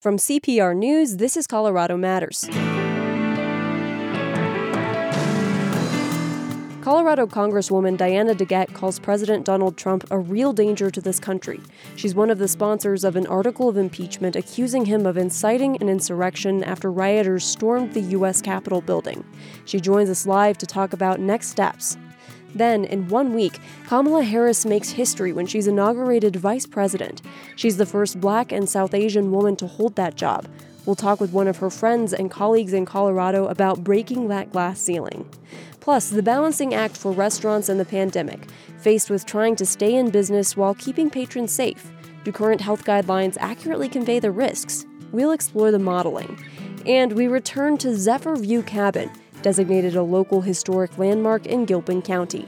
From CPR News, this is Colorado Matters. Colorado Congresswoman Diana DeGette calls President Donald Trump a real danger to this country. She's one of the sponsors of an article of impeachment accusing him of inciting an insurrection after rioters stormed the U.S. Capitol building. She joins us live to talk about next steps. Then, in one week, Kamala Harris makes history when she's inaugurated vice president. She's the first black and South Asian woman to hold that job. We'll talk with one of her friends and colleagues in Colorado about breaking that glass ceiling. Plus, the balancing act for restaurants in the pandemic, faced with trying to stay in business while keeping patrons safe. Do current health guidelines accurately convey the risks? We'll explore the modeling. And we return to Zephyr View Cabin, designated a local historic landmark in Gilpin County.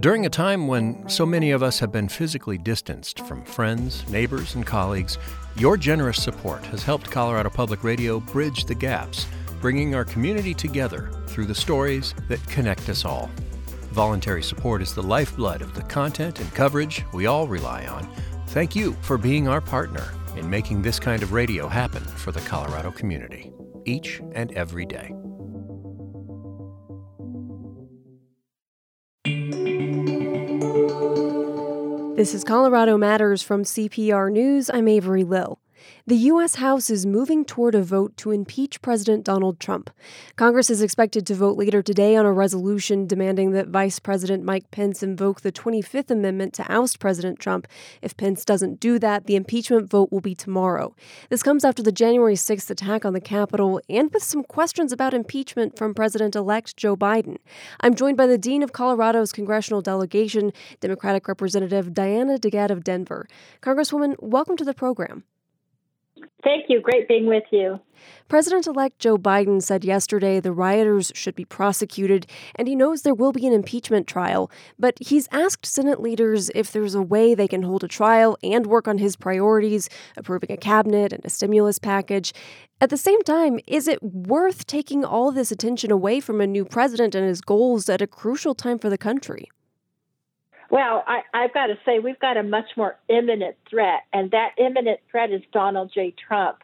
During a time when so many of us have been physically distanced from friends, neighbors, and colleagues, your generous support has helped Colorado Public Radio bridge the gaps, bringing our community together through the stories that connect us all. Voluntary support is the lifeblood of the content and coverage we all rely on. Thank you for being our partner in making this kind of radio happen for the Colorado community, each and every day. This is Colorado Matters from CPR News. I'm Avery Lill. The U.S. House is moving toward a vote to impeach President Donald Trump. Congress is expected to vote later today on a resolution demanding that Vice President Mike Pence invoke the 25th Amendment to oust President Trump. If Pence doesn't do that, the impeachment vote will be tomorrow. This comes after the January 6th attack on the Capitol and with some questions about impeachment from President elect Joe Biden. I'm joined by the Dean of Colorado's congressional delegation, Democratic Representative Diana DeGette of Denver. Congresswoman, welcome to the program. Thank you. Great being with you. President elect Joe Biden said yesterday the rioters should be prosecuted, and he knows there will be an impeachment trial. But he's asked Senate leaders if there's a way they can hold a trial and work on his priorities, approving a cabinet and a stimulus package. At the same time, is it worth taking all this attention away from a new president and his goals at a crucial time for the country? Well, I, I've got to say, we've got a much more imminent threat, and that imminent threat is Donald J. Trump.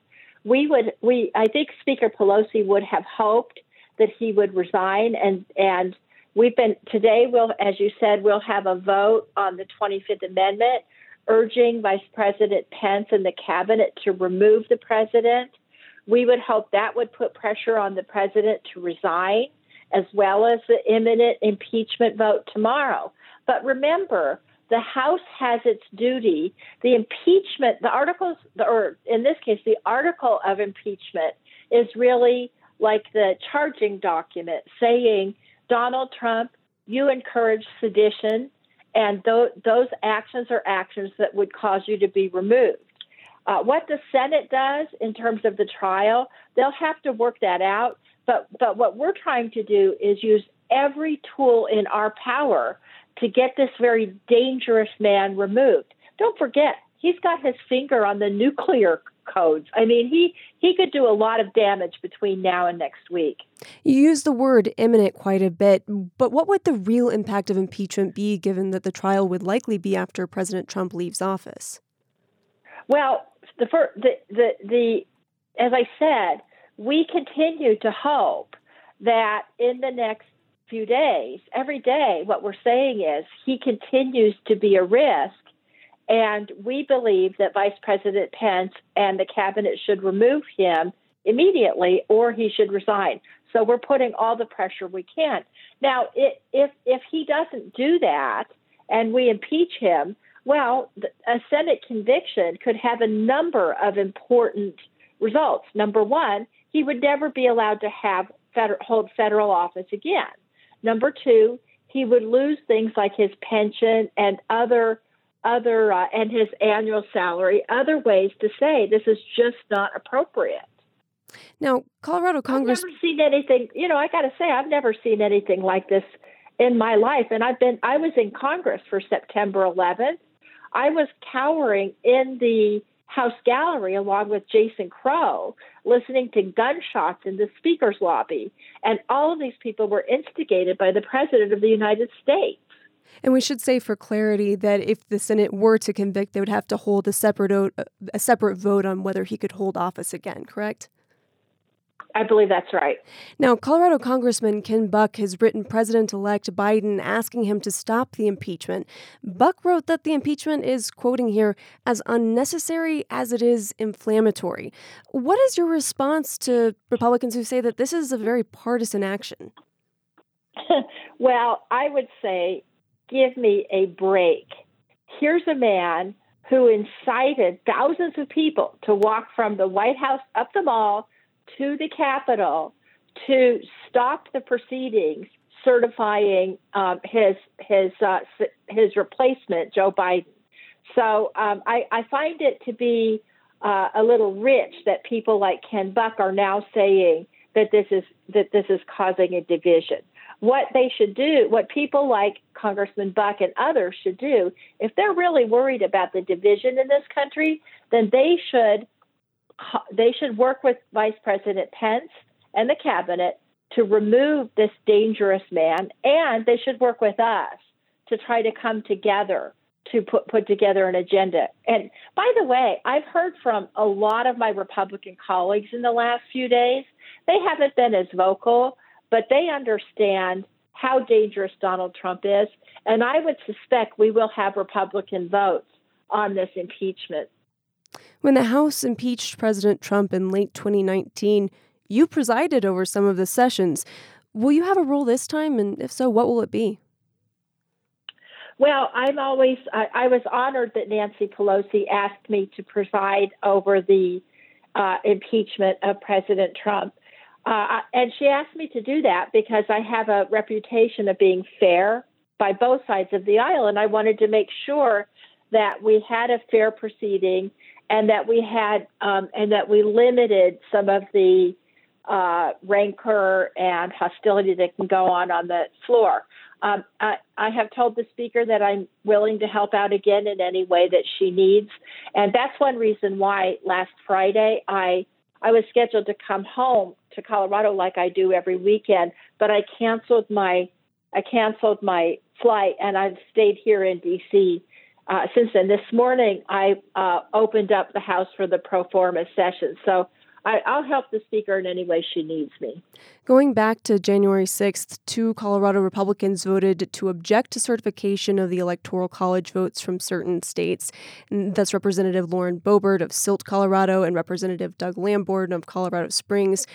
We would, we, I think Speaker Pelosi would have hoped that he would resign, and and we've been today. We'll, as you said, we'll have a vote on the 25th Amendment, urging Vice President Pence and the cabinet to remove the president. We would hope that would put pressure on the president to resign, as well as the imminent impeachment vote tomorrow. But remember, the House has its duty. The impeachment, the articles, or in this case, the article of impeachment is really like the charging document saying, Donald Trump, you encourage sedition, and th- those actions are actions that would cause you to be removed. Uh, what the Senate does in terms of the trial, they'll have to work that out. But but what we're trying to do is use every tool in our power to get this very dangerous man removed. Don't forget, he's got his finger on the nuclear codes. I mean, he he could do a lot of damage between now and next week. You use the word imminent quite a bit, but what would the real impact of impeachment be given that the trial would likely be after President Trump leaves office? Well, the the the, the as I said, we continue to hope that in the next few days, every day, what we're saying is he continues to be a risk. And we believe that Vice President Pence and the cabinet should remove him immediately or he should resign. So we're putting all the pressure we can. Now, if, if he doesn't do that and we impeach him, well, a Senate conviction could have a number of important results. Number one, he would never be allowed to have federal, hold federal office again. Number two, he would lose things like his pension and other other uh, and his annual salary, other ways to say this is just not appropriate. Now, Colorado Congress. I've never seen anything. You know, I got to say, I've never seen anything like this in my life. And I've been. I was in Congress for September 11th. I was cowering in the House gallery along with Jason Crow, listening to gunshots in the Speaker's lobby. And all of these people were instigated by the President of the United States. And we should say for clarity that if the Senate were to convict, they would have to hold a separate a separate vote on whether he could hold office again, correct? I believe that's right. Now, Colorado Congressman Ken Buck has written President elect Biden asking him to stop the impeachment. Buck wrote that the impeachment is, quoting here, as unnecessary as it is inflammatory. What is your response to Republicans who say that this is a very partisan action? well, I would say, give me a break. Here's a man who incited thousands of people to walk from the White House up the mall to the Capitol to stop the proceedings certifying um, his his uh, his replacement, Joe Biden. So um, I, I, find it to be uh, a little rich that people like Ken Buck are now saying that this is that this is causing a division. What they should do, what people like Congressman Buck and others should do, if they're really worried about the division in this country, then they should they should work with Vice President Pence and the cabinet to remove this dangerous man, and they should work with us to try to come together to put put together an agenda. And by the way, I've heard from a lot of my Republican colleagues in the last few days. They haven't been as vocal, but they understand how dangerous Donald Trump is, and I would suspect we will have Republican votes on this impeachment when the House impeached President Trump in late 2019, you presided over some of the sessions. Will you have a role this time? And if so, what will it be? Well, I'm always, I, I was honored that Nancy Pelosi asked me to preside over the uh, impeachment of President Trump. Uh, and she asked me to do that because I have a reputation of being fair by both sides of the aisle. And I wanted to make sure that we had a fair proceeding and that we had um, and that we limited some of the uh, rancor and hostility that can go on on the floor. Um, I, I, have told the speaker that I'm willing to help out again in any way that she needs, and that's one reason why last Friday I I was scheduled to come home to Colorado like I do every weekend, but I canceled my I canceled my flight and I've stayed here in D.C uh, since then. This morning, I uh, opened up the House for the pro forma session. So I, will help the Speaker in any way she needs me. Going back to January 6th, two Colorado Republicans voted to object to certification of the Electoral College votes from certain states. And that's Representative Lauren Boebert of Silt, Colorado, and Representative Doug Lamborn of Colorado Springs.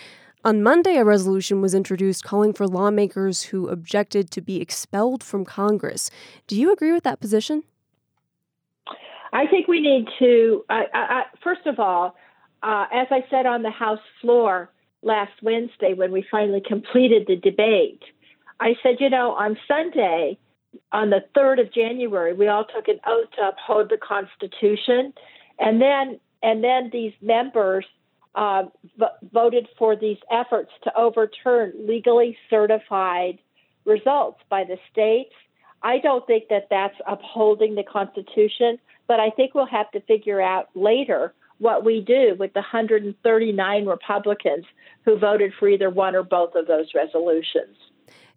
On Monday, a resolution was introduced calling for lawmakers who objected to be expelled from Congress. Do you agree with that position? I think we need to, uh, first of all, uh, as I said on the House floor last Wednesday when we finally completed the debate, I said, you know, on Sunday, on the 3rd of January, we all took an oath to uphold the Constitution. And then, and then these members uh, v- voted for these efforts to overturn legally certified results by the states. I don't think that that's upholding the Constitution. But I think we'll have to figure out later what we do with the 139 Republicans who voted for either one or both of those resolutions.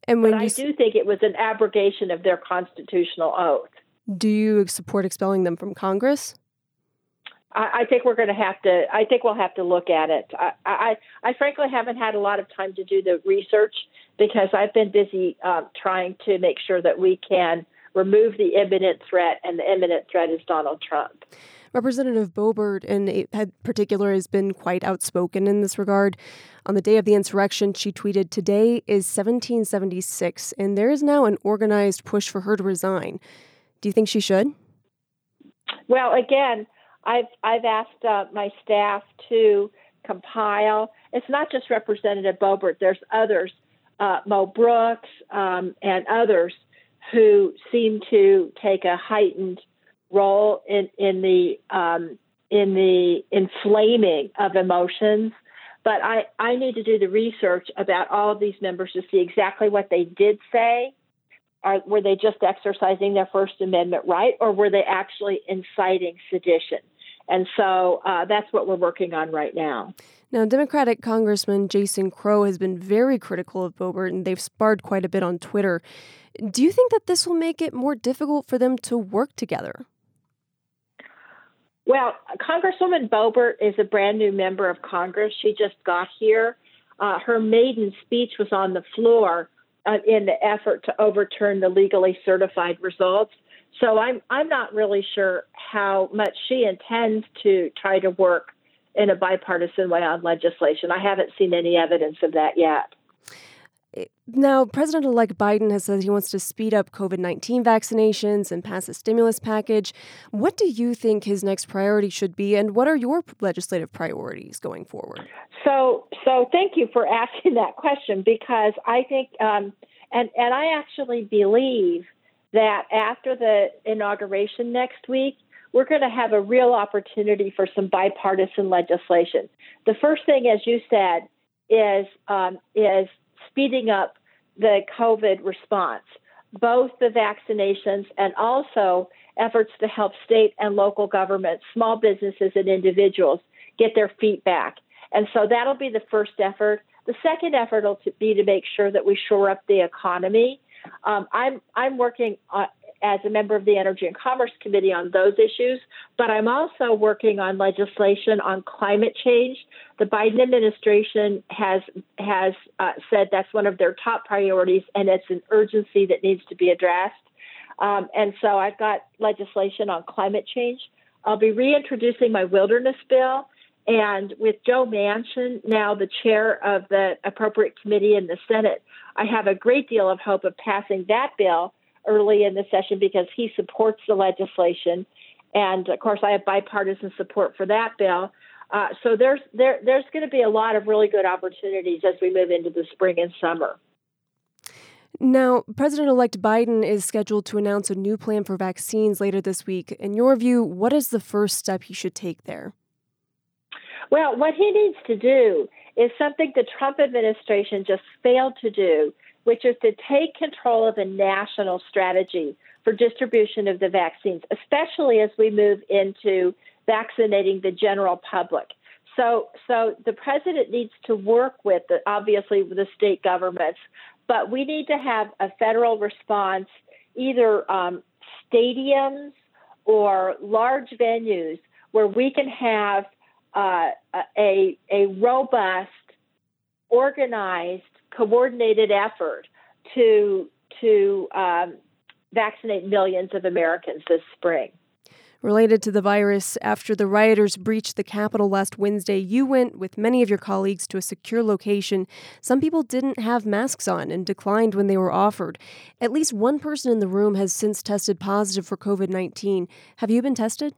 And when I do think it was an abrogation of their constitutional oath. Do you support expelling them from Congress? I, I think we're going to have to. I think we'll have to look at it. I, I, I frankly haven't had a lot of time to do the research because I've been busy uh, trying to make sure that we can remove the imminent threat, and the imminent threat is Donald Trump. Representative Boebert, in particular, has been quite outspoken in this regard. On the day of the insurrection, she tweeted, Today is 1776, and there is now an organized push for her to resign. Do you think she should? Well, again, I've, I've asked uh, my staff to compile. It's not just Representative Boebert, there's others, uh, Mo Brooks um, and others who seem to take a heightened role in in the um, in the inflaming of emotions. But I, I need to do the research about all of these members to see exactly what they did say. Are, were they just exercising their First Amendment right, or were they actually inciting sedition? And so uh, that's what we're working on right now. Now, Democratic Congressman Jason Crow has been very critical of Boebert, and they've sparred quite a bit on Twitter. Do you think that this will make it more difficult for them to work together? Well, Congresswoman Boebert is a brand new member of Congress. She just got here. Uh, her maiden speech was on the floor uh, in the effort to overturn the legally certified results. So I'm I'm not really sure how much she intends to try to work in a bipartisan way on legislation. I haven't seen any evidence of that yet. Now, President elect Biden has said he wants to speed up COVID 19 vaccinations and pass a stimulus package. What do you think his next priority should be, and what are your legislative priorities going forward? So, so thank you for asking that question because I think, um, and, and I actually believe that after the inauguration next week, we're going to have a real opportunity for some bipartisan legislation. The first thing, as you said, is um, is speeding up the COVID response, both the vaccinations and also efforts to help state and local governments, small businesses, and individuals get their feet back. And so that'll be the first effort. The second effort will be to make sure that we shore up the economy. Um, I'm I'm working on, as a member of the Energy and Commerce Committee on those issues, but I'm also working on legislation on climate change. The Biden administration has has uh, said that's one of their top priorities, and it's an urgency that needs to be addressed. Um, and so I've got legislation on climate change. I'll be reintroducing my wilderness bill. And with Joe Manchin, now the chair of the appropriate committee in the Senate, I have a great deal of hope of passing that bill early in the session because he supports the legislation. And of course, I have bipartisan support for that bill. Uh, so there's there there's going to be a lot of really good opportunities as we move into the spring and summer. Now, President elect Biden is scheduled to announce a new plan for vaccines later this week. In your view, what is the first step he should take there? Well, what he needs to do is something the Trump administration just failed to do, which is to take control of a national strategy for distribution of the vaccines, especially as we move into vaccinating the general public. So, so the president needs to work with the, obviously with the state governments, but we need to have a federal response, either um, stadiums or large venues where we can have uh, a a robust, organized coordinated effort to to um, vaccinate millions of Americans this spring. Related to the virus, after the rioters breached the Capitol last Wednesday, you went with many of your colleagues to a secure location. Some people didn't have masks on and declined when they were offered. At least one person in the room has since tested positive for COVID 19. Have you been tested?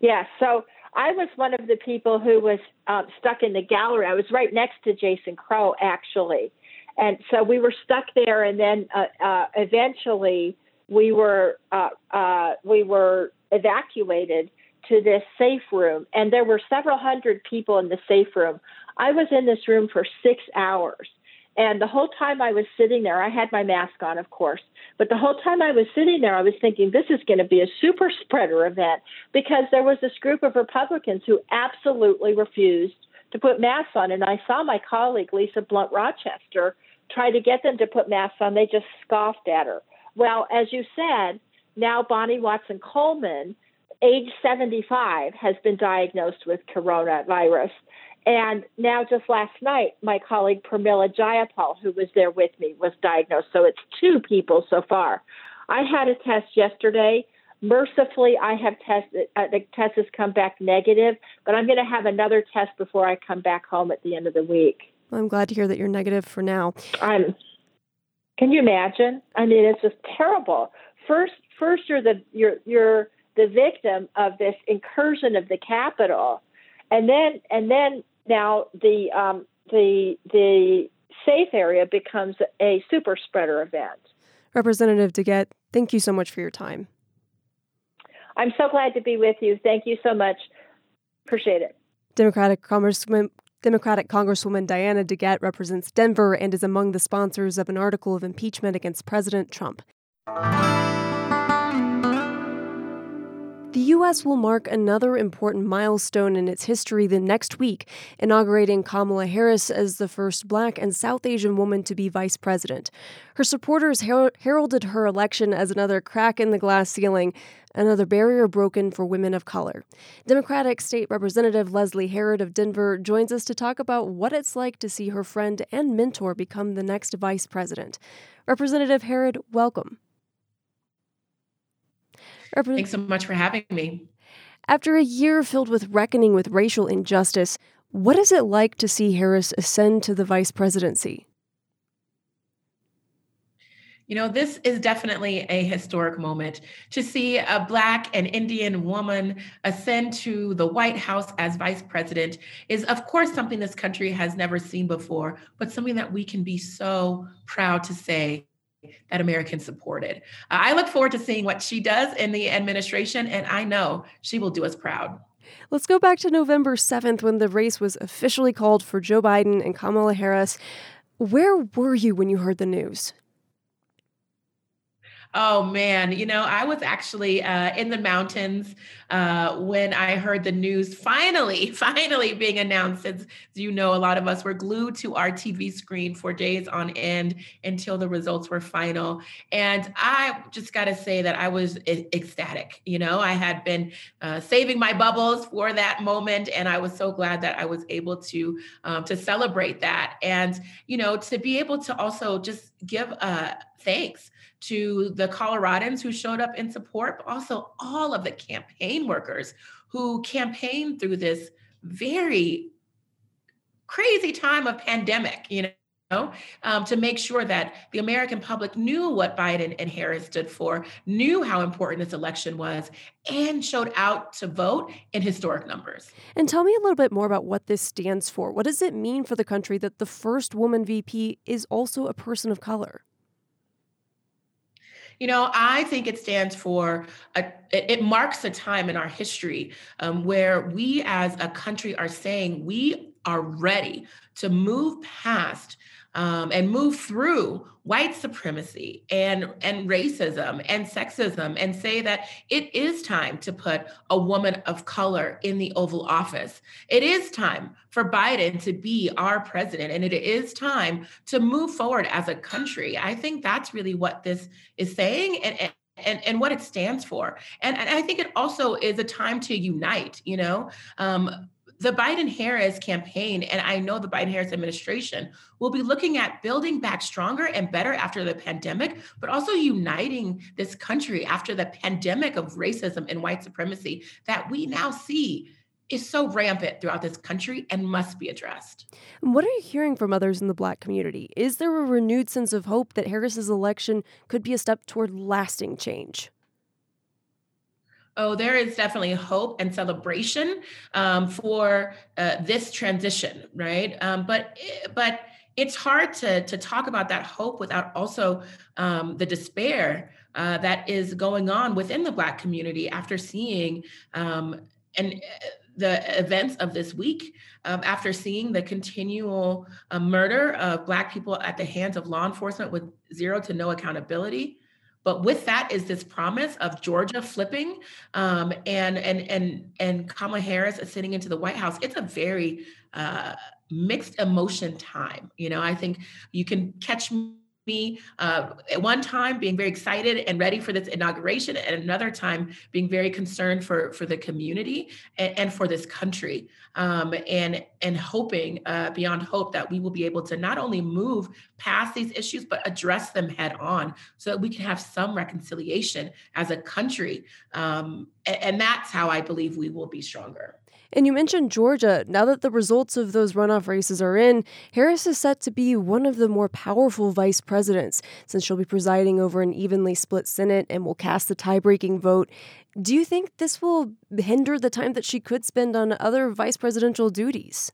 Yes. Yeah, so I was one of the people who was um, stuck in the gallery. I was right next to Jason Crow, actually. And so we were stuck there, and then uh, uh, eventually we were uh, uh, we were evacuated to this safe room, and there were several hundred people in the safe room. I was in this room for six hours, and the whole time I was sitting there, I had my mask on, of course, but the whole time I was sitting there, I was thinking this is going to be a super spreader event because there was this group of Republicans who absolutely refused to put masks on. And I saw my colleague, Lisa Blunt Rochester, try to get them to put masks on. They just scoffed at her. Well, as you said, now Bonnie Watson Coleman, age 75, has been diagnosed with coronavirus. And now, just last night, my colleague Pramila Jayapal, who was there with me, was diagnosed. So it's two people so far. I had a test yesterday. Mercifully, I have tested. Uh, the test has come back negative, but I'm going to have another test before I come back home at the end of the week. Well, I'm glad to hear that you're negative for now. I'm. Can you imagine? I mean, it's just terrible. First, first you're the you're you're the victim of this incursion of the Capitol, and then and then now the um, the the safe area becomes a super spreader event. Representative DeGette, thank you so much for your time. I'm so glad to be with you. Thank you so much. Appreciate it. Democratic Congresswoman Democratic Congresswoman Diana DeGette represents Denver and is among the sponsors of an article of impeachment against President Trump. The U.S. will mark another important milestone in its history the next week, inaugurating Kamala Harris as the first black and South Asian woman to be vice president. Her supporters her- heralded her election as another crack in the glass ceiling, another barrier broken for women of color. Democratic State Representative Leslie Herod of Denver joins us to talk about what it's like to see her friend and mentor become the next vice president. Representative Herod, welcome. Thanks so much for having me. After a year filled with reckoning with racial injustice, what is it like to see Harris ascend to the vice presidency? You know, this is definitely a historic moment to see a Black and Indian woman ascend to the White House as vice president is, of course, something this country has never seen before, but something that we can be so proud to say that Americans supported. I look forward to seeing what she does in the administration, and I know she will do us proud. Let's go back to November 7th when the race was officially called for Joe Biden and Kamala Harris. Where were you when you heard the news? Oh man, you know, I was actually uh, in the mountains uh, when I heard the news finally, finally being announced. As you know, a lot of us were glued to our TV screen for days on end until the results were final. And I just got to say that I was ecstatic. You know, I had been uh, saving my bubbles for that moment, and I was so glad that I was able to um, to celebrate that, and you know, to be able to also just give uh, thanks to the Coloradans who showed up in support, but also all of the campaign workers who campaigned through this very crazy time of pandemic, you know. Um, to make sure that the American public knew what Biden and Harris stood for, knew how important this election was, and showed out to vote in historic numbers. And tell me a little bit more about what this stands for. What does it mean for the country that the first woman VP is also a person of color? You know, I think it stands for, a, it marks a time in our history um, where we as a country are saying we are ready to move past um, and move through white supremacy and and racism and sexism and say that it is time to put a woman of color in the oval office it is time for biden to be our president and it is time to move forward as a country i think that's really what this is saying and, and and, and what it stands for. And, and I think it also is a time to unite, you know. Um, the Biden Harris campaign, and I know the Biden Harris administration, will be looking at building back stronger and better after the pandemic, but also uniting this country after the pandemic of racism and white supremacy that we now see is so rampant throughout this country and must be addressed. What are you hearing from others in the Black community? Is there a renewed sense of hope that Harris's election could be a step toward lasting change? Oh, there is definitely hope and celebration um, for uh, this transition, right? Um, but eh, but it's hard to to talk about that hope without also um, the despair uh, that is going on within the Black community after seeing um, and eh, the events of this week, um, after seeing the continual uh, murder of Black people at the hands of law enforcement with zero to no accountability. But with that is this promise of Georgia flipping um, and and and and Kamala Harris sitting into the White House. It's a very uh, mixed emotion time. You know, I think you can catch me uh, at one time being very excited and ready for this inauguration, and another time being very concerned for for the community and, and for this country, um, and and hoping uh, beyond hope that we will be able to not only move past these issues but address them head on, so that we can have some reconciliation as a country, um, and, and that's how I believe we will be stronger. And you mentioned Georgia. Now that the results of those runoff races are in, Harris is set to be one of the more powerful vice presidents since she'll be presiding over an evenly split Senate and will cast the tie breaking vote. Do you think this will hinder the time that she could spend on other vice presidential duties?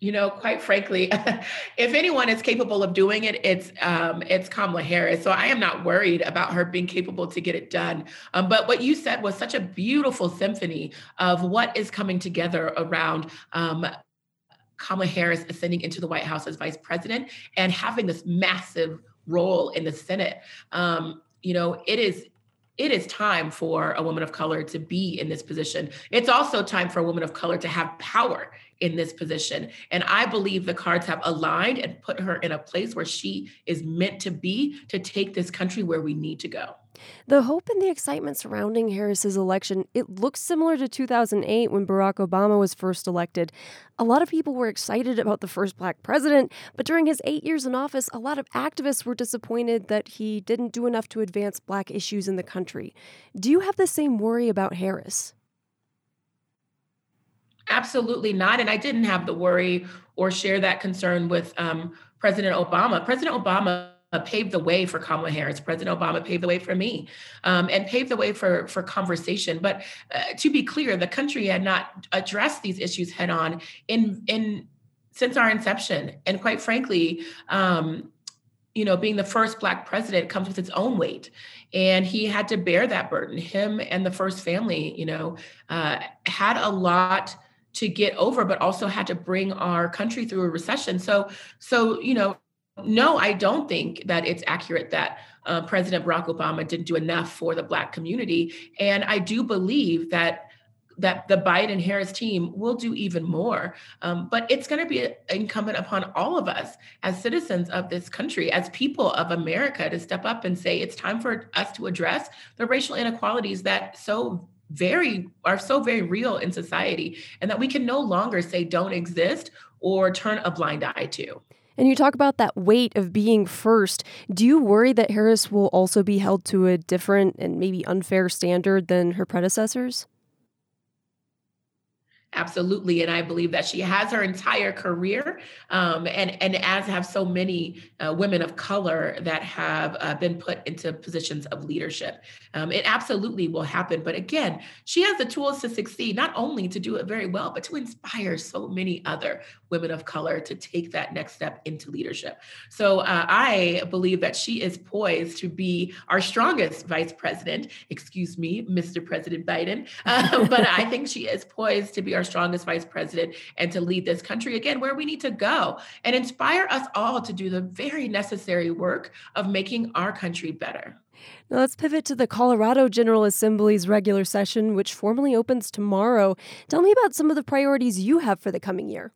You know, quite frankly, if anyone is capable of doing it, it's um, it's Kamala Harris. So I am not worried about her being capable to get it done. Um, but what you said was such a beautiful symphony of what is coming together around um, Kamala Harris ascending into the White House as vice president and having this massive role in the Senate. Um, you know, it is it is time for a woman of color to be in this position. It's also time for a woman of color to have power in this position. And I believe the cards have aligned and put her in a place where she is meant to be to take this country where we need to go. The hope and the excitement surrounding Harris's election, it looks similar to 2008 when Barack Obama was first elected. A lot of people were excited about the first black president, but during his 8 years in office, a lot of activists were disappointed that he didn't do enough to advance black issues in the country. Do you have the same worry about Harris? Absolutely not. And I didn't have the worry or share that concern with um, President Obama. President Obama paved the way for Kamala Harris. President Obama paved the way for me, um, and paved the way for for conversation. But uh, to be clear, the country had not addressed these issues head on in in since our inception, and quite frankly. Um, you know, being the first black president comes with its own weight, and he had to bear that burden. Him and the first family, you know, uh, had a lot to get over, but also had to bring our country through a recession. So, so you know, no, I don't think that it's accurate that uh, President Barack Obama didn't do enough for the Black community, and I do believe that that the Biden Harris team will do even more. Um, but it's going to be incumbent upon all of us as citizens of this country, as people of America, to step up and say it's time for us to address the racial inequalities that so very are so very real in society and that we can no longer say don't exist or turn a blind eye to. And you talk about that weight of being first. Do you worry that Harris will also be held to a different and maybe unfair standard than her predecessors? Absolutely, and I believe that she has her entire career, um, and and as have so many uh, women of color that have uh, been put into positions of leadership. Um, it absolutely will happen, but again, she has the tools to succeed, not only to do it very well, but to inspire so many other women of color to take that next step into leadership. So uh, I believe that she is poised to be our strongest vice president. Excuse me, Mr. President Biden, uh, but I think she is poised to be our strongest vice president and to lead this country again where we need to go and inspire us all to do the very necessary work of making our country better. Now let's pivot to the Colorado General Assembly's regular session, which formally opens tomorrow. Tell me about some of the priorities you have for the coming year.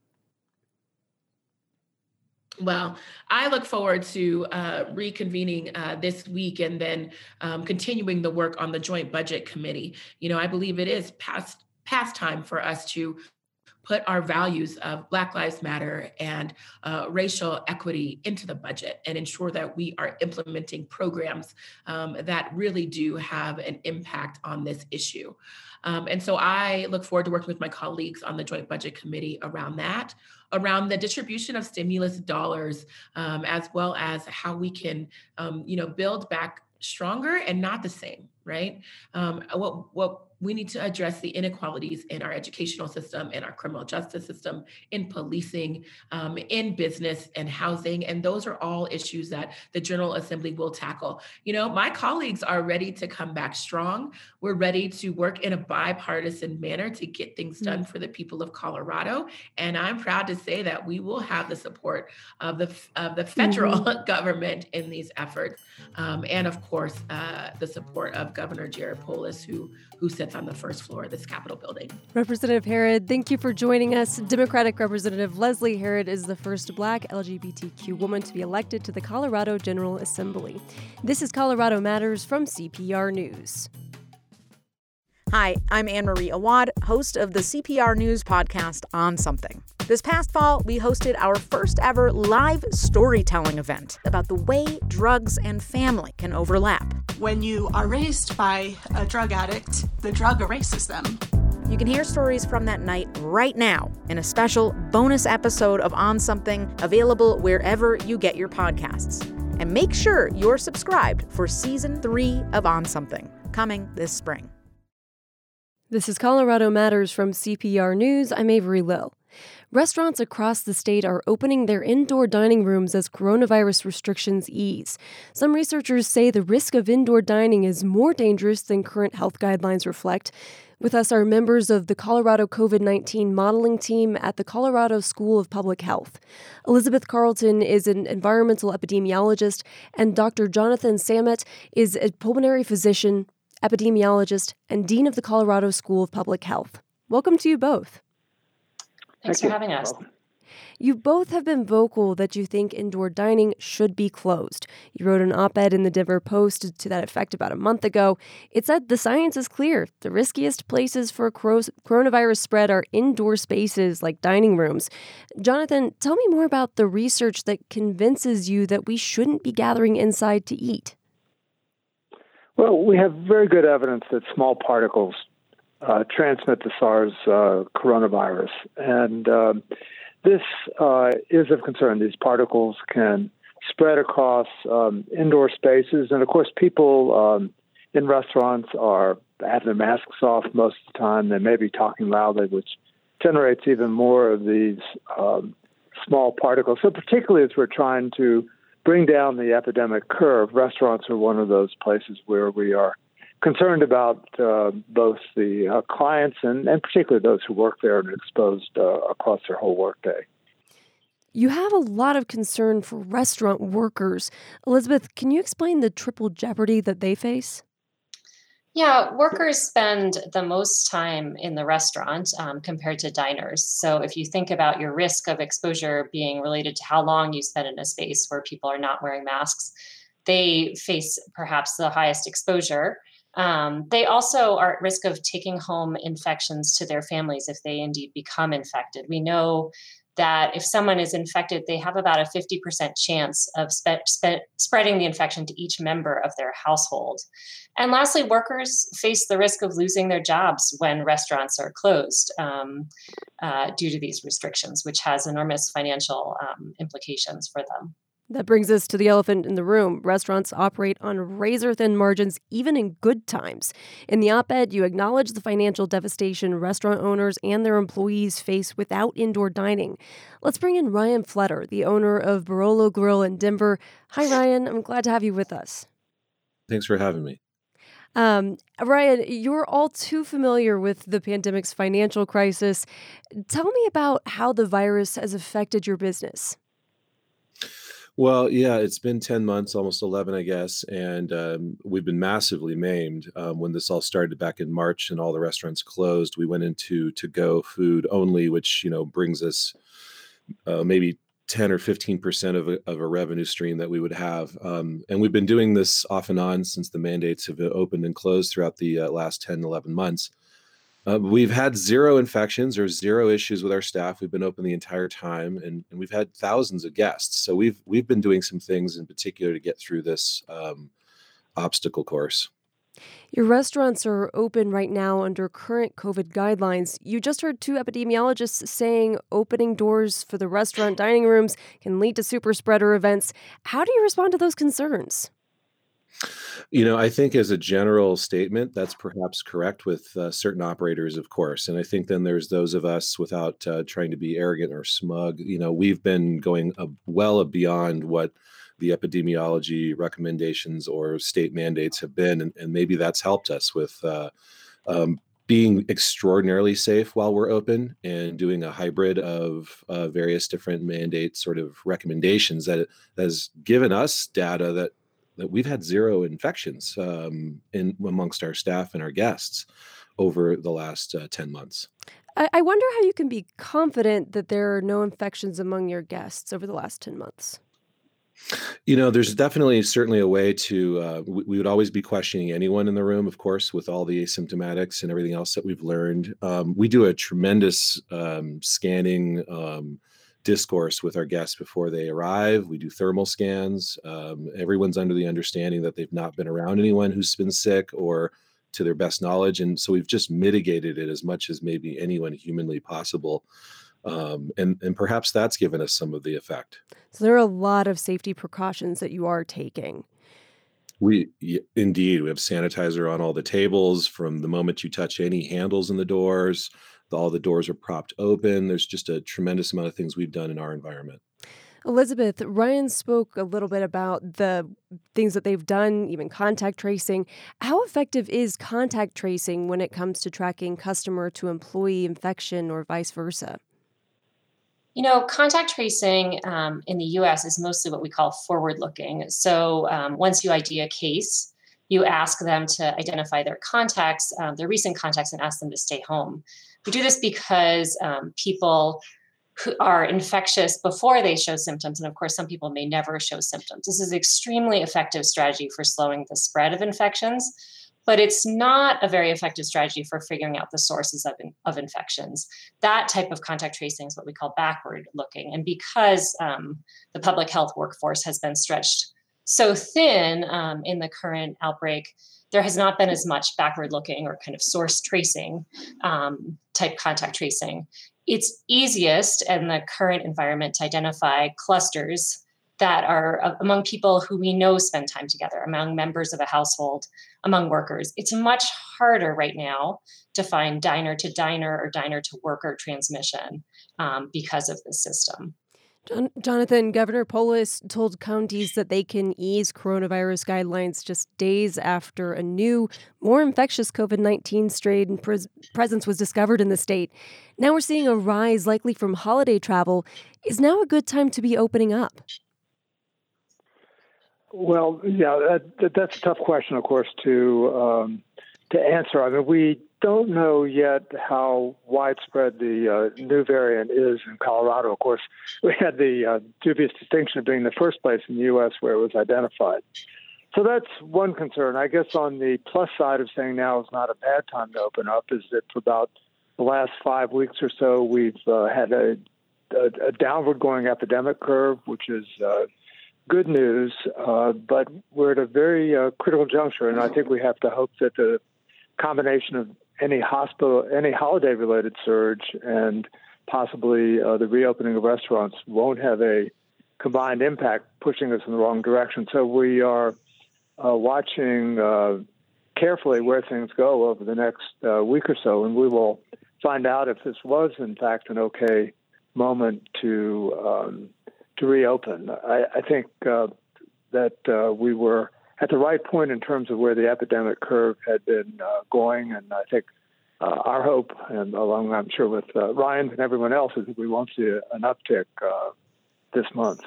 Well, I look forward to uh, reconvening uh, this week and then um, continuing the work on the Joint Budget Committee. You know, I believe it is past past time for us to put our values of Black Lives Matter and uh, racial equity into the budget and ensure that we are implementing programs um, that really do have an impact on this issue. Um, and so I look forward to working with my colleagues on the Joint Budget Committee around that, around the distribution of stimulus dollars, um, as well as how we can, um, you know, build back stronger and not the same, right? Um, what what we need to address the inequalities in our educational system, in our criminal justice system, in policing, um, in business and housing. And those are all issues that the General Assembly will tackle. You know, my colleagues are ready to come back strong. We're ready to work in a bipartisan manner to get things done mm-hmm. for the people of Colorado. And I'm proud to say that we will have the support of the, of the federal mm-hmm. government in these efforts. Um, and of course, uh, the support of Governor Jared Polis, who, who sits on the first floor of this Capitol building. Representative Herod, thank you for joining us. Democratic Representative Leslie Herod is the first black LGBTQ woman to be elected to the Colorado General Assembly. This is Colorado Matters from CPR News. Hi, I'm Ann Marie Awad, host of the CPR News podcast On Something. This past fall, we hosted our first ever live storytelling event about the way drugs and family can overlap. When you are raised by a drug addict, the drug erases them. You can hear stories from that night right now in a special bonus episode of On Something available wherever you get your podcasts. And make sure you're subscribed for season three of On Something, coming this spring. This is Colorado Matters from CPR News. I'm Avery Lill. Restaurants across the state are opening their indoor dining rooms as coronavirus restrictions ease. Some researchers say the risk of indoor dining is more dangerous than current health guidelines reflect. With us are members of the Colorado COVID 19 modeling team at the Colorado School of Public Health. Elizabeth Carlton is an environmental epidemiologist, and Dr. Jonathan Samet is a pulmonary physician epidemiologist, and dean of the Colorado School of Public Health. Welcome to you both. Thanks Thank for having us. You both have been vocal that you think indoor dining should be closed. You wrote an op ed in the Denver Post to that effect about a month ago. It said the science is clear. The riskiest places for coronavirus spread are indoor spaces like dining rooms. Jonathan, tell me more about the research that convinces you that we shouldn't be gathering inside to eat. Well, we have very good evidence that small particles uh, transmit the SARS uh, coronavirus. And uh, this uh, is of concern. These particles can spread across um, indoor spaces, and of course, people um, in restaurants are having their masks off most of the time. They may be talking loudly, which generates even more of these um, small particles. So, particularly as we're trying to bring down the epidemic curve, restaurants are one of those places where we are concerned about uh, both the uh, clients and, and particularly those who work there and exposed uh, across their whole workday. You have a lot of concern for restaurant workers. Elizabeth, can you explain the triple jeopardy that they face? Yeah, workers spend the most time in the restaurant um, compared to diners. So, if you think about your risk of exposure being related to how long you spend in a space where people are not wearing masks, they face perhaps the highest exposure. Um, they also are at risk of taking home infections to their families if they indeed become infected. We know that if someone is infected, they have about a 50% chance of spe- spe- spreading the infection to each member of their household. And lastly, workers face the risk of losing their jobs when restaurants are closed um, uh, due to these restrictions, which has enormous financial um, implications for them. That brings us to the elephant in the room. Restaurants operate on razor thin margins even in good times. In the op ed, you acknowledge the financial devastation restaurant owners and their employees face without indoor dining. Let's bring in Ryan Fletter, the owner of Barolo Grill in Denver. Hi, Ryan. I'm glad to have you with us. Thanks for having me. Um, Ryan, you're all too familiar with the pandemic's financial crisis. Tell me about how the virus has affected your business. Well, yeah, it's been 10 months, almost 11, I guess, and um, we've been massively maimed. Um, when this all started back in March and all the restaurants closed, we went into to-go food only, which, you know, brings us uh, maybe 10 or 15% of a, of a revenue stream that we would have. Um, and we've been doing this off and on since the mandates have opened and closed throughout the uh, last 10, 11 months. Uh, we've had zero infections or zero issues with our staff. We've been open the entire time, and, and we've had thousands of guests. So we've we've been doing some things in particular to get through this um, obstacle course. Your restaurants are open right now under current COVID guidelines. You just heard two epidemiologists saying opening doors for the restaurant dining rooms can lead to super spreader events. How do you respond to those concerns? You know, I think as a general statement, that's perhaps correct with uh, certain operators, of course. And I think then there's those of us without uh, trying to be arrogant or smug. You know, we've been going uh, well beyond what the epidemiology recommendations or state mandates have been. And, and maybe that's helped us with uh, um, being extraordinarily safe while we're open and doing a hybrid of uh, various different mandate sort of recommendations that has given us data that that we've had zero infections um, in amongst our staff and our guests over the last uh, 10 months. I, I wonder how you can be confident that there are no infections among your guests over the last 10 months. You know, there's definitely certainly a way to. Uh, we, we, would always be questioning anyone in the room, of course, with all the asymptomatics and everything else that we've learned. Um, we do a tremendous um, scanning um, discourse with our guests before they arrive. We do thermal scans. Um, everyone's under the understanding that they've not been around anyone who's been sick or to their best knowledge. And so we've just mitigated it as much as maybe anyone humanly possible. Um, and, and perhaps that's given us some of the effect. So there are a lot of safety precautions that you are taking. We indeed we have sanitizer on all the tables from the moment you touch any handles in the doors all the doors are propped open. There's just a tremendous amount of things we've done in our environment. Elizabeth, Ryan spoke a little bit about the things that they've done, even contact tracing. How effective is contact tracing when it comes to tracking customer to employee infection or vice versa? You know, contact tracing um, in the US is mostly what we call forward looking. So um, once you ID a case, you ask them to identify their contacts, um, their recent contacts, and ask them to stay home. We do this because um, people who are infectious before they show symptoms. And of course, some people may never show symptoms. This is an extremely effective strategy for slowing the spread of infections, but it's not a very effective strategy for figuring out the sources of, in, of infections. That type of contact tracing is what we call backward looking. And because um, the public health workforce has been stretched so thin um, in the current outbreak, there has not been as much backward looking or kind of source tracing um, type contact tracing it's easiest in the current environment to identify clusters that are uh, among people who we know spend time together, among members of a household, among workers. It's much harder right now to find diner to diner or diner to worker transmission um, because of the system. John- Jonathan, Governor Polis told counties that they can ease coronavirus guidelines just days after a new, more infectious COVID 19 strain pres- presence was discovered in the state. Now we're seeing a rise, likely from holiday travel. Is now a good time to be opening up? Well, yeah, that, that's a tough question, of course, to um, to answer. I mean, we don't know yet how widespread the uh, new variant is in Colorado. Of course, we had the uh, dubious distinction of being the first place in the U.S. where it was identified. So that's one concern. I guess on the plus side of saying now is not a bad time to open up is that for about the last five weeks or so, we've uh, had a, a, a, downward going epidemic curve, which is uh, good news. Uh, but we're at a very uh, critical juncture, and I think we have to hope that the combination of any hospital, any holiday related surge, and possibly uh, the reopening of restaurants won't have a combined impact pushing us in the wrong direction. So we are uh, watching uh, carefully where things go over the next uh, week or so, and we will find out if this was in fact an okay moment to um, to reopen. I, I think uh, that uh, we were at the right point in terms of where the epidemic curve had been uh, going. And I think uh, our hope, and along I'm sure with uh, Ryan and everyone else, is that we won't see an uptick uh, this month.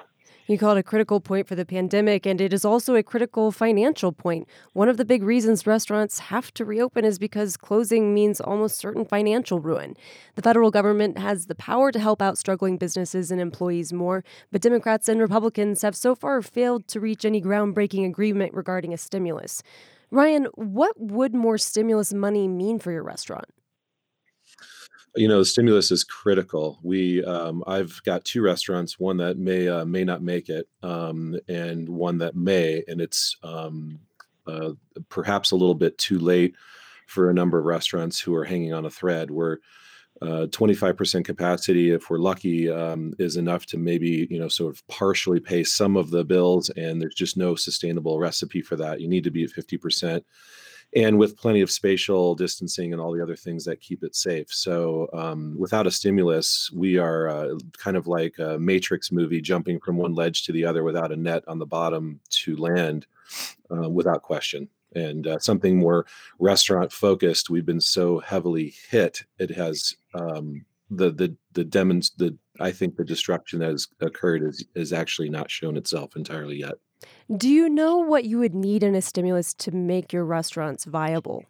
You call it a critical point for the pandemic, and it is also a critical financial point. One of the big reasons restaurants have to reopen is because closing means almost certain financial ruin. The federal government has the power to help out struggling businesses and employees more, but Democrats and Republicans have so far failed to reach any groundbreaking agreement regarding a stimulus. Ryan, what would more stimulus money mean for your restaurant? You know, the stimulus is critical. We, um, I've got two restaurants, one that may uh, may not make it, um, and one that may, and it's um, uh, perhaps a little bit too late for a number of restaurants who are hanging on a thread. We're uh, 25% capacity, if we're lucky, um, is enough to maybe you know sort of partially pay some of the bills, and there's just no sustainable recipe for that. You need to be at 50% and with plenty of spatial distancing and all the other things that keep it safe. So, um, without a stimulus, we are uh, kind of like a Matrix movie jumping from one ledge to the other without a net on the bottom to land uh, without question. And uh, something more restaurant focused, we've been so heavily hit. It has um, the the the demons the I think the destruction that has occurred is is actually not shown itself entirely yet. Do you know what you would need in a stimulus to make your restaurants viable?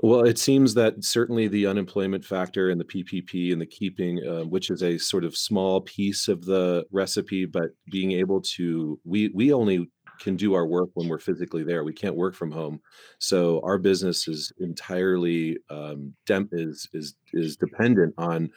Well, it seems that certainly the unemployment factor and the PPP and the keeping, uh, which is a sort of small piece of the recipe, but being able to, we we only can do our work when we're physically there. We can't work from home, so our business is entirely um, is is is dependent on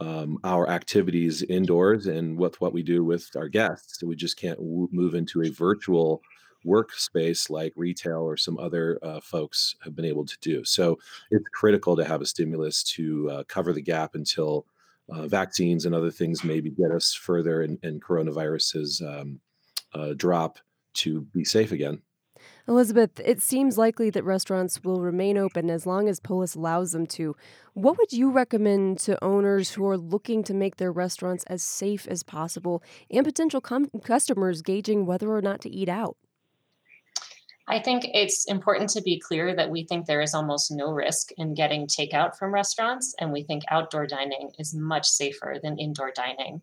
um, our activities indoors and with what we do with our guests. So we just can't w- move into a virtual workspace like retail or some other uh, folks have been able to do. So it's critical to have a stimulus to uh, cover the gap until uh, vaccines and other things maybe get us further and, and coronaviruses um, uh, drop to be safe again. Elizabeth, it seems likely that restaurants will remain open as long as Polis allows them to. What would you recommend to owners who are looking to make their restaurants as safe as possible and potential com- customers gauging whether or not to eat out? I think it's important to be clear that we think there is almost no risk in getting takeout from restaurants, and we think outdoor dining is much safer than indoor dining.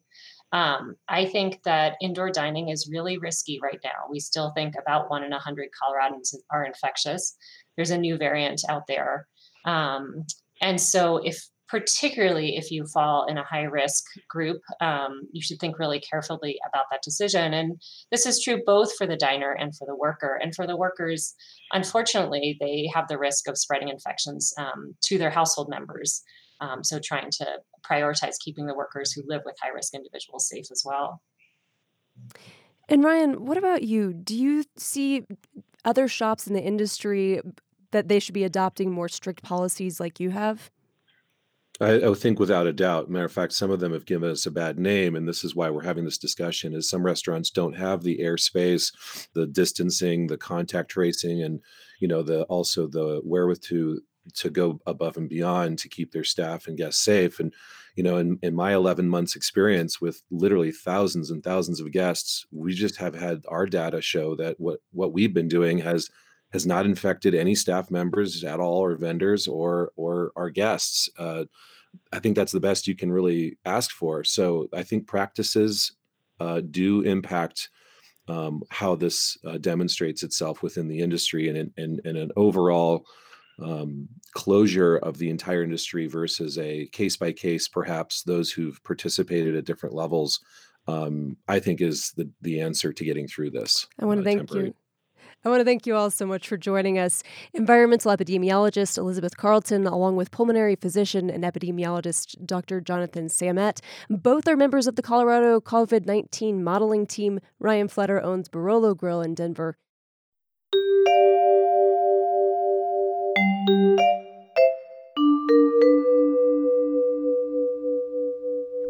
Um, I think that indoor dining is really risky right now. We still think about one in a hundred Coloradans are infectious. There's a new variant out there. Um, and so if particularly if you fall in a high risk group, um, you should think really carefully about that decision. And this is true both for the diner and for the worker. And for the workers, unfortunately, they have the risk of spreading infections um, to their household members. Um, so trying to prioritize keeping the workers who live with high risk individuals safe as well. And Ryan, what about you? Do you see other shops in the industry that they should be adopting more strict policies like you have? I, I think without a doubt. Matter of fact, some of them have given us a bad name, and this is why we're having this discussion. Is some restaurants don't have the airspace, the distancing, the contact tracing, and you know the also the wherewith to to go above and beyond to keep their staff and guests safe. And you know, in, in my 11 months experience with literally thousands and thousands of guests, we just have had our data show that what what we've been doing has has not infected any staff members at all or vendors or or our guests uh, i think that's the best you can really ask for so i think practices uh, do impact um, how this uh, demonstrates itself within the industry and, and, and an overall um, closure of the entire industry versus a case by case perhaps those who've participated at different levels um, i think is the, the answer to getting through this i want to uh, thank temporary. you I want to thank you all so much for joining us. Environmental epidemiologist Elizabeth Carlton, along with pulmonary physician and epidemiologist Dr. Jonathan Samet. Both are members of the Colorado COVID 19 modeling team. Ryan Fletter owns Barolo Grill in Denver. Música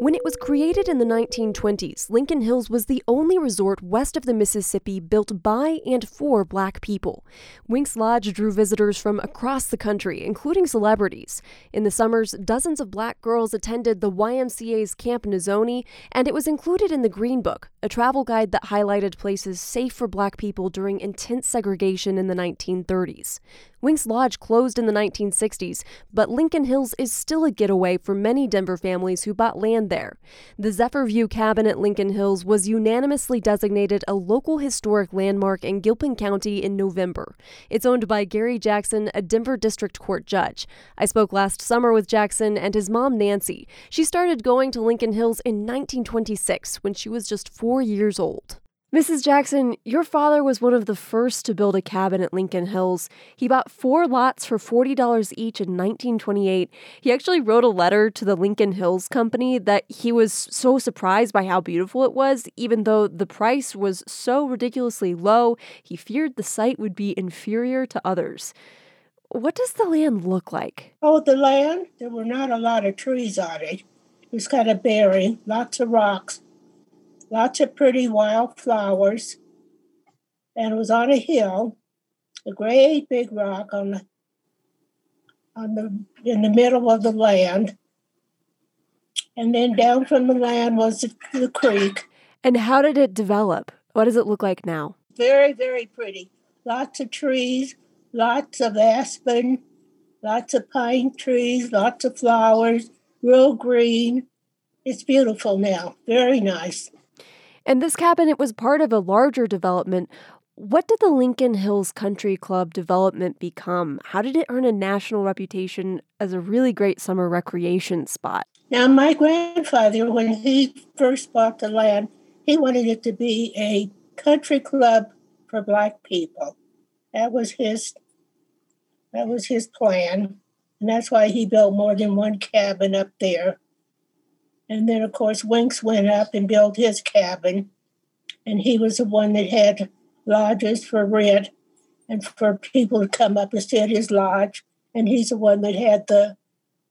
When it was created in the 1920s, Lincoln Hills was the only resort west of the Mississippi built by and for black people. Winks Lodge drew visitors from across the country, including celebrities. In the summers, dozens of black girls attended the YMCA's Camp Nizhoni, and it was included in the Green Book, a travel guide that highlighted places safe for black people during intense segregation in the 1930s. Winks Lodge closed in the 1960s, but Lincoln Hills is still a getaway for many Denver families who bought land there. The Zephyr View cabin at Lincoln Hills was unanimously designated a local historic landmark in Gilpin County in November. It's owned by Gary Jackson, a Denver District Court judge. I spoke last summer with Jackson and his mom, Nancy. She started going to Lincoln Hills in 1926 when she was just four years old. Mrs. Jackson, your father was one of the first to build a cabin at Lincoln Hills. He bought four lots for $40 each in 1928. He actually wrote a letter to the Lincoln Hills Company that he was so surprised by how beautiful it was, even though the price was so ridiculously low, he feared the site would be inferior to others. What does the land look like? Oh, the land? There were not a lot of trees on it. It was kind of barren, lots of rocks lots of pretty wild flowers, and it was on a hill, a great big rock on the on the in the middle of the land. And then down from the land was the, the creek. And how did it develop? What does it look like now? Very, very pretty. Lots of trees, lots of aspen, lots of pine trees, lots of flowers, real green. It's beautiful now. Very nice. And this cabinet was part of a larger development. What did the Lincoln Hills Country Club development become? How did it earn a national reputation as a really great summer recreation spot? Now, my grandfather, when he first bought the land, he wanted it to be a country club for black people. That was his that was his plan. And that's why he built more than one cabin up there. And then, of course, Winks went up and built his cabin. And he was the one that had lodges for rent and for people to come up and stay at his lodge. And he's the one that had the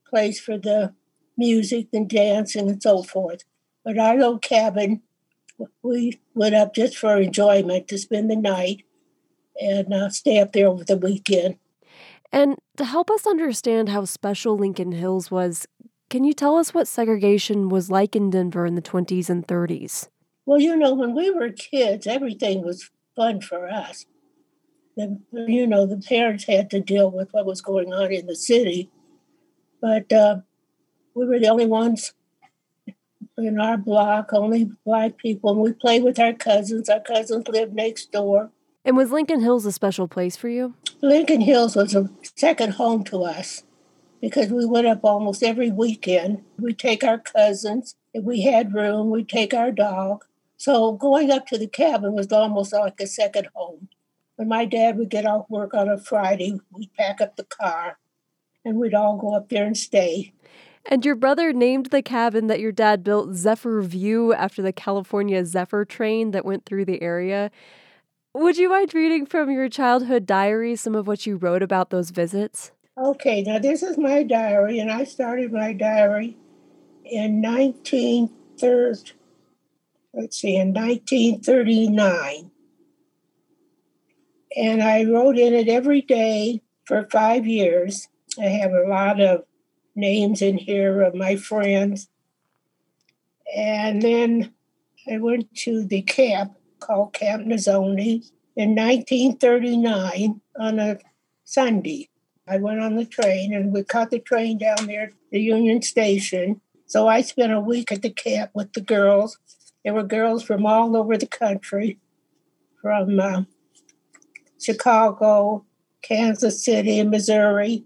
place for the music and dancing and so forth. But our little cabin, we went up just for enjoyment to spend the night and uh, stay up there over the weekend. And to help us understand how special Lincoln Hills was, can you tell us what segregation was like in Denver in the 20s and 30s? Well, you know, when we were kids, everything was fun for us. The, you know, the parents had to deal with what was going on in the city, but uh, we were the only ones in our block, only black people. And we played with our cousins. Our cousins lived next door. And was Lincoln Hills a special place for you? Lincoln Hills was a second home to us because we went up almost every weekend. We'd take our cousins. If we had room, we'd take our dog. So going up to the cabin was almost like a second home. When my dad would get off work on a Friday, we'd pack up the car and we'd all go up there and stay. And your brother named the cabin that your dad built Zephyr View after the California Zephyr train that went through the area. Would you mind reading from your childhood diary some of what you wrote about those visits? Okay, now this is my diary, and I started my diary in 1930. Let's see, in 1939. And I wrote in it every day for five years. I have a lot of names in here of my friends. And then I went to the camp called Camp Nizhoni in 1939 on a Sunday. I went on the train and we caught the train down there at the Union Station. So I spent a week at the camp with the girls. There were girls from all over the country, from uh, Chicago, Kansas City, Missouri,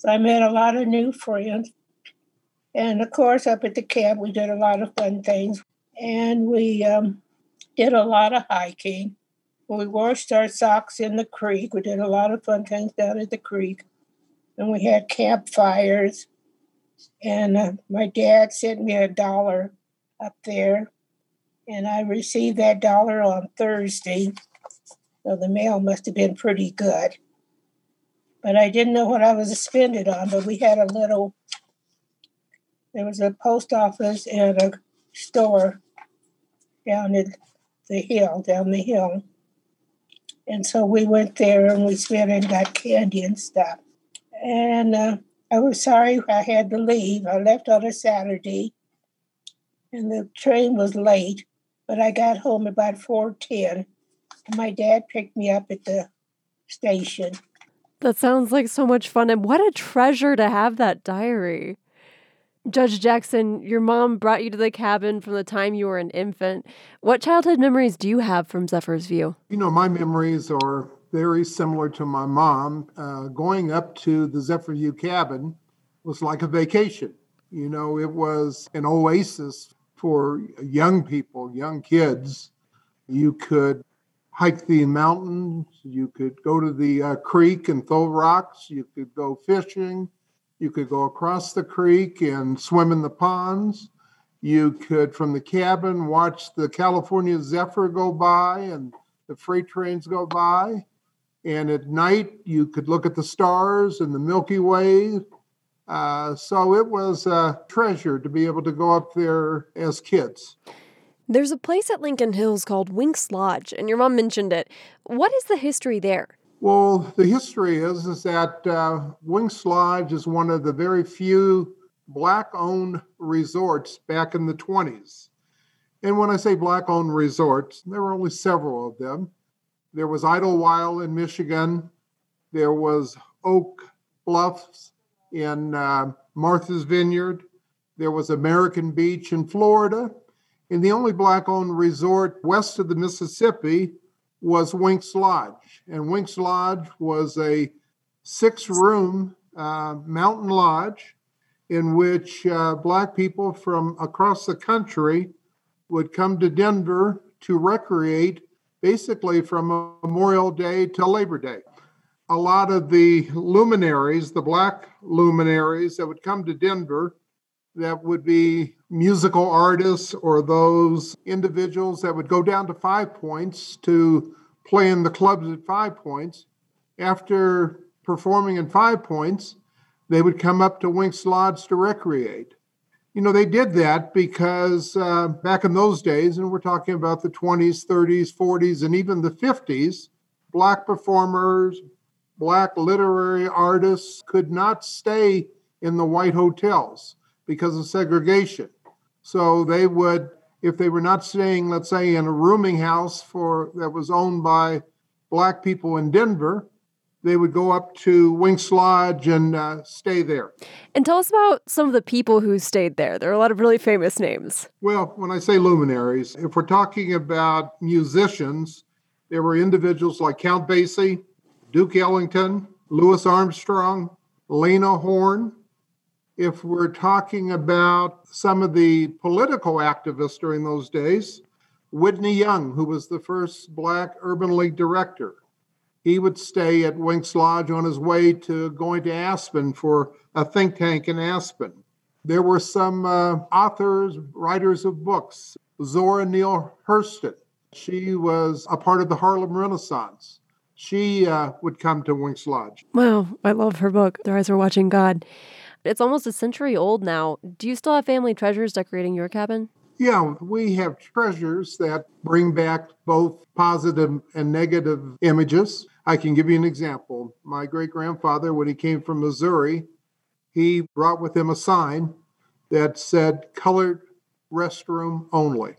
so I made a lot of new friends. And of course, up at the camp, we did a lot of fun things. And we um, did a lot of hiking. We washed our socks in the creek. We did a lot of fun things down at the creek. And we had campfires. And uh, my dad sent me a dollar up there. And I received that dollar on Thursday. So the mail must have been pretty good but I didn't know what I was to spend it on. But we had a little, there was a post office and a store down at the hill, down the hill. And so we went there and we spent and got candy and stuff. And uh, I was sorry I had to leave. I left on a Saturday and the train was late, but I got home about 4.10. And my dad picked me up at the station that sounds like so much fun. And what a treasure to have that diary. Judge Jackson, your mom brought you to the cabin from the time you were an infant. What childhood memories do you have from Zephyr's View? You know, my memories are very similar to my mom. Uh, going up to the Zephyr View cabin was like a vacation. You know, it was an oasis for young people, young kids. You could hike the mountains. You could go to the uh, creek and throw rocks. You could go fishing. You could go across the creek and swim in the ponds. You could, from the cabin, watch the California Zephyr go by and the freight trains go by. And at night, you could look at the stars and the Milky Way. Uh, so it was a treasure to be able to go up there as kids. There's a place at Lincoln Hills called Winks Lodge, and your mom mentioned it. What is the history there? Well, the history is is that uh, Winks Lodge is one of the very few black-owned resorts back in the 20s. And when I say black-owned resorts, there were only several of them. There was Idlewild in Michigan. There was Oak Bluffs in uh, Martha's Vineyard. There was American Beach in Florida and the only black owned resort west of the Mississippi was Winks Lodge. And Winks Lodge was a six room uh, mountain lodge in which uh, black people from across the country would come to Denver to recreate basically from Memorial Day till Labor Day. A lot of the luminaries, the black luminaries that would come to Denver, that would be musical artists or those individuals that would go down to five points to play in the clubs at five points. After performing in five points, they would come up to Winks Lodge to recreate. You know, they did that because uh, back in those days, and we're talking about the 20s, 30s, 40s, and even the 50s, Black performers, Black literary artists could not stay in the white hotels because of segregation. So they would, if they were not staying, let's say, in a rooming house for that was owned by black people in Denver, they would go up to Winks Lodge and uh, stay there. And tell us about some of the people who stayed there. There are a lot of really famous names. Well, when I say luminaries, if we're talking about musicians, there were individuals like Count Basie, Duke Ellington, Louis Armstrong, Lena Horne. If we're talking about some of the political activists during those days, Whitney Young, who was the first Black Urban League director, he would stay at Winks Lodge on his way to going to Aspen for a think tank in Aspen. There were some uh, authors, writers of books. Zora Neale Hurston. She was a part of the Harlem Renaissance. She uh, would come to Winks Lodge. Wow, I love her book, Their Eyes Were Watching God. It's almost a century old now. Do you still have family treasures decorating your cabin? Yeah, we have treasures that bring back both positive and negative images. I can give you an example. My great grandfather, when he came from Missouri, he brought with him a sign that said colored restroom only.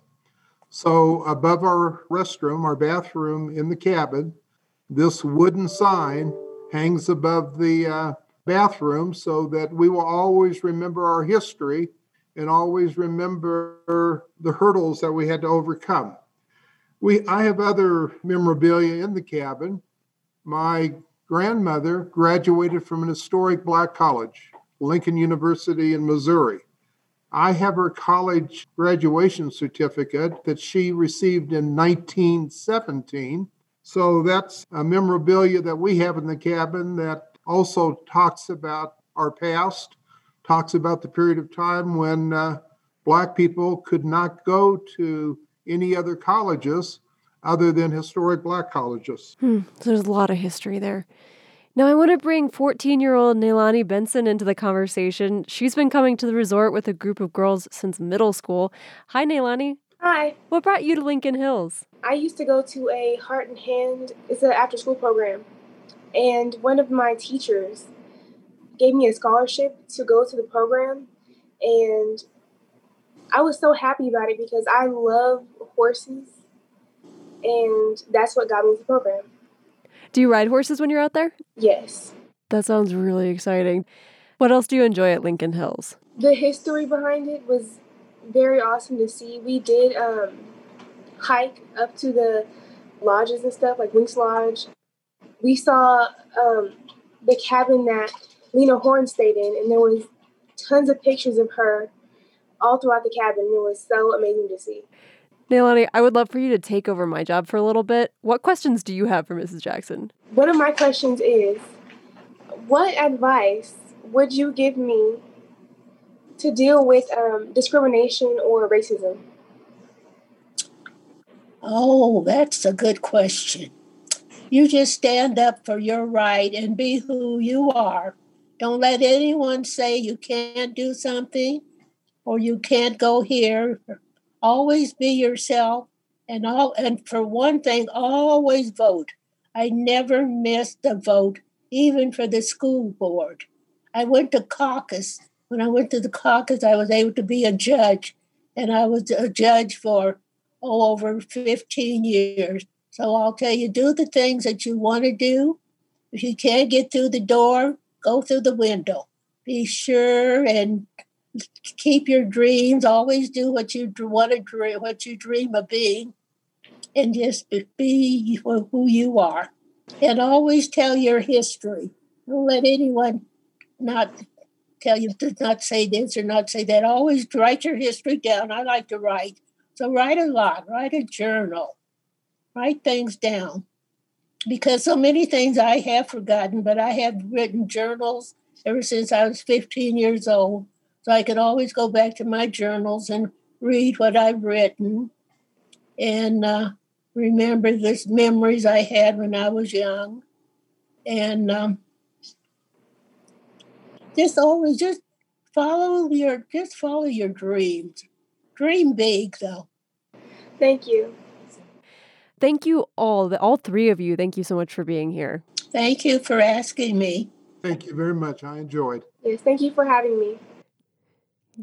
So, above our restroom, our bathroom in the cabin, this wooden sign hangs above the uh, bathroom so that we will always remember our history and always remember the hurdles that we had to overcome. We, I have other memorabilia in the cabin. My grandmother graduated from an historic black college, Lincoln University in Missouri. I have her college graduation certificate that she received in 1917. So that's a memorabilia that we have in the cabin that also talks about our past talks about the period of time when uh, black people could not go to any other colleges other than historic black colleges. Hmm, so there's a lot of history there. Now, I want to bring 14 year old Neilani Benson into the conversation. She's been coming to the resort with a group of girls since middle school. Hi, Neilani. Hi. What brought you to Lincoln Hills? I used to go to a Heart and Hand, it's an after school program. And one of my teachers gave me a scholarship to go to the program. And I was so happy about it because I love horses. And that's what got me to the program. Do you ride horses when you're out there? Yes. That sounds really exciting. What else do you enjoy at Lincoln Hills? The history behind it was very awesome to see. We did um, hike up to the lodges and stuff, like Winks Lodge. We saw um, the cabin that Lena Horne stayed in, and there was tons of pictures of her all throughout the cabin. It was so amazing to see. Neilani, I would love for you to take over my job for a little bit. What questions do you have for Mrs. Jackson? One of my questions is What advice would you give me to deal with um, discrimination or racism? Oh, that's a good question. You just stand up for your right and be who you are. Don't let anyone say you can't do something or you can't go here. Always be yourself and all and for one thing, always vote. I never missed a vote, even for the school board. I went to caucus. When I went to the caucus, I was able to be a judge, and I was a judge for oh, over 15 years. So I'll tell you, do the things that you want to do. If you can't get through the door, go through the window. Be sure and keep your dreams. Always do what you want to dream, what you dream of being, and just be who you are. And always tell your history. Don't let anyone not tell you to not say this or not say that. Always write your history down. I like to write. So write a lot, write a journal, write things down because so many things I have forgotten, but I have written journals ever since I was 15 years old. So I can always go back to my journals and read what I've written and uh, remember the memories I had when I was young. And um, just always just follow your just follow your dreams. Dream big though. Thank you. Thank you all, all three of you. Thank you so much for being here. Thank you for asking me. Thank you very much. I enjoyed. Yes, thank you for having me.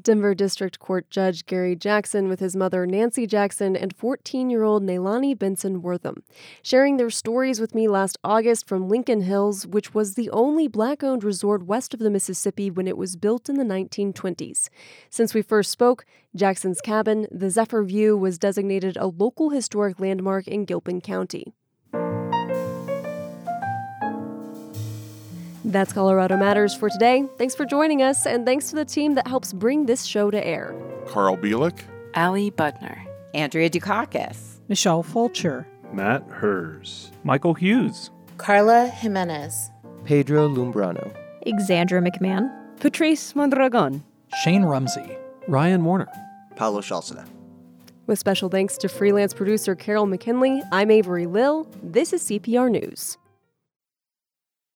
Denver District Court Judge Gary Jackson with his mother Nancy Jackson and 14 year old Nailani Benson Wortham, sharing their stories with me last August from Lincoln Hills, which was the only black owned resort west of the Mississippi when it was built in the 1920s. Since we first spoke, Jackson's cabin, the Zephyr View, was designated a local historic landmark in Gilpin County. That's Colorado Matters for today. Thanks for joining us, and thanks to the team that helps bring this show to air. Carl Bielek, Ali Budner, Andrea Dukakis, Michelle Fulcher, Matt Herz, Michael Hughes, Carla Jimenez, Pedro Lumbrano, Alexandra McMahon, Patrice Mondragon, Shane Rumsey, Ryan Warner, Paolo Zialcita. With special thanks to freelance producer Carol McKinley, I'm Avery Lill. This is CPR News.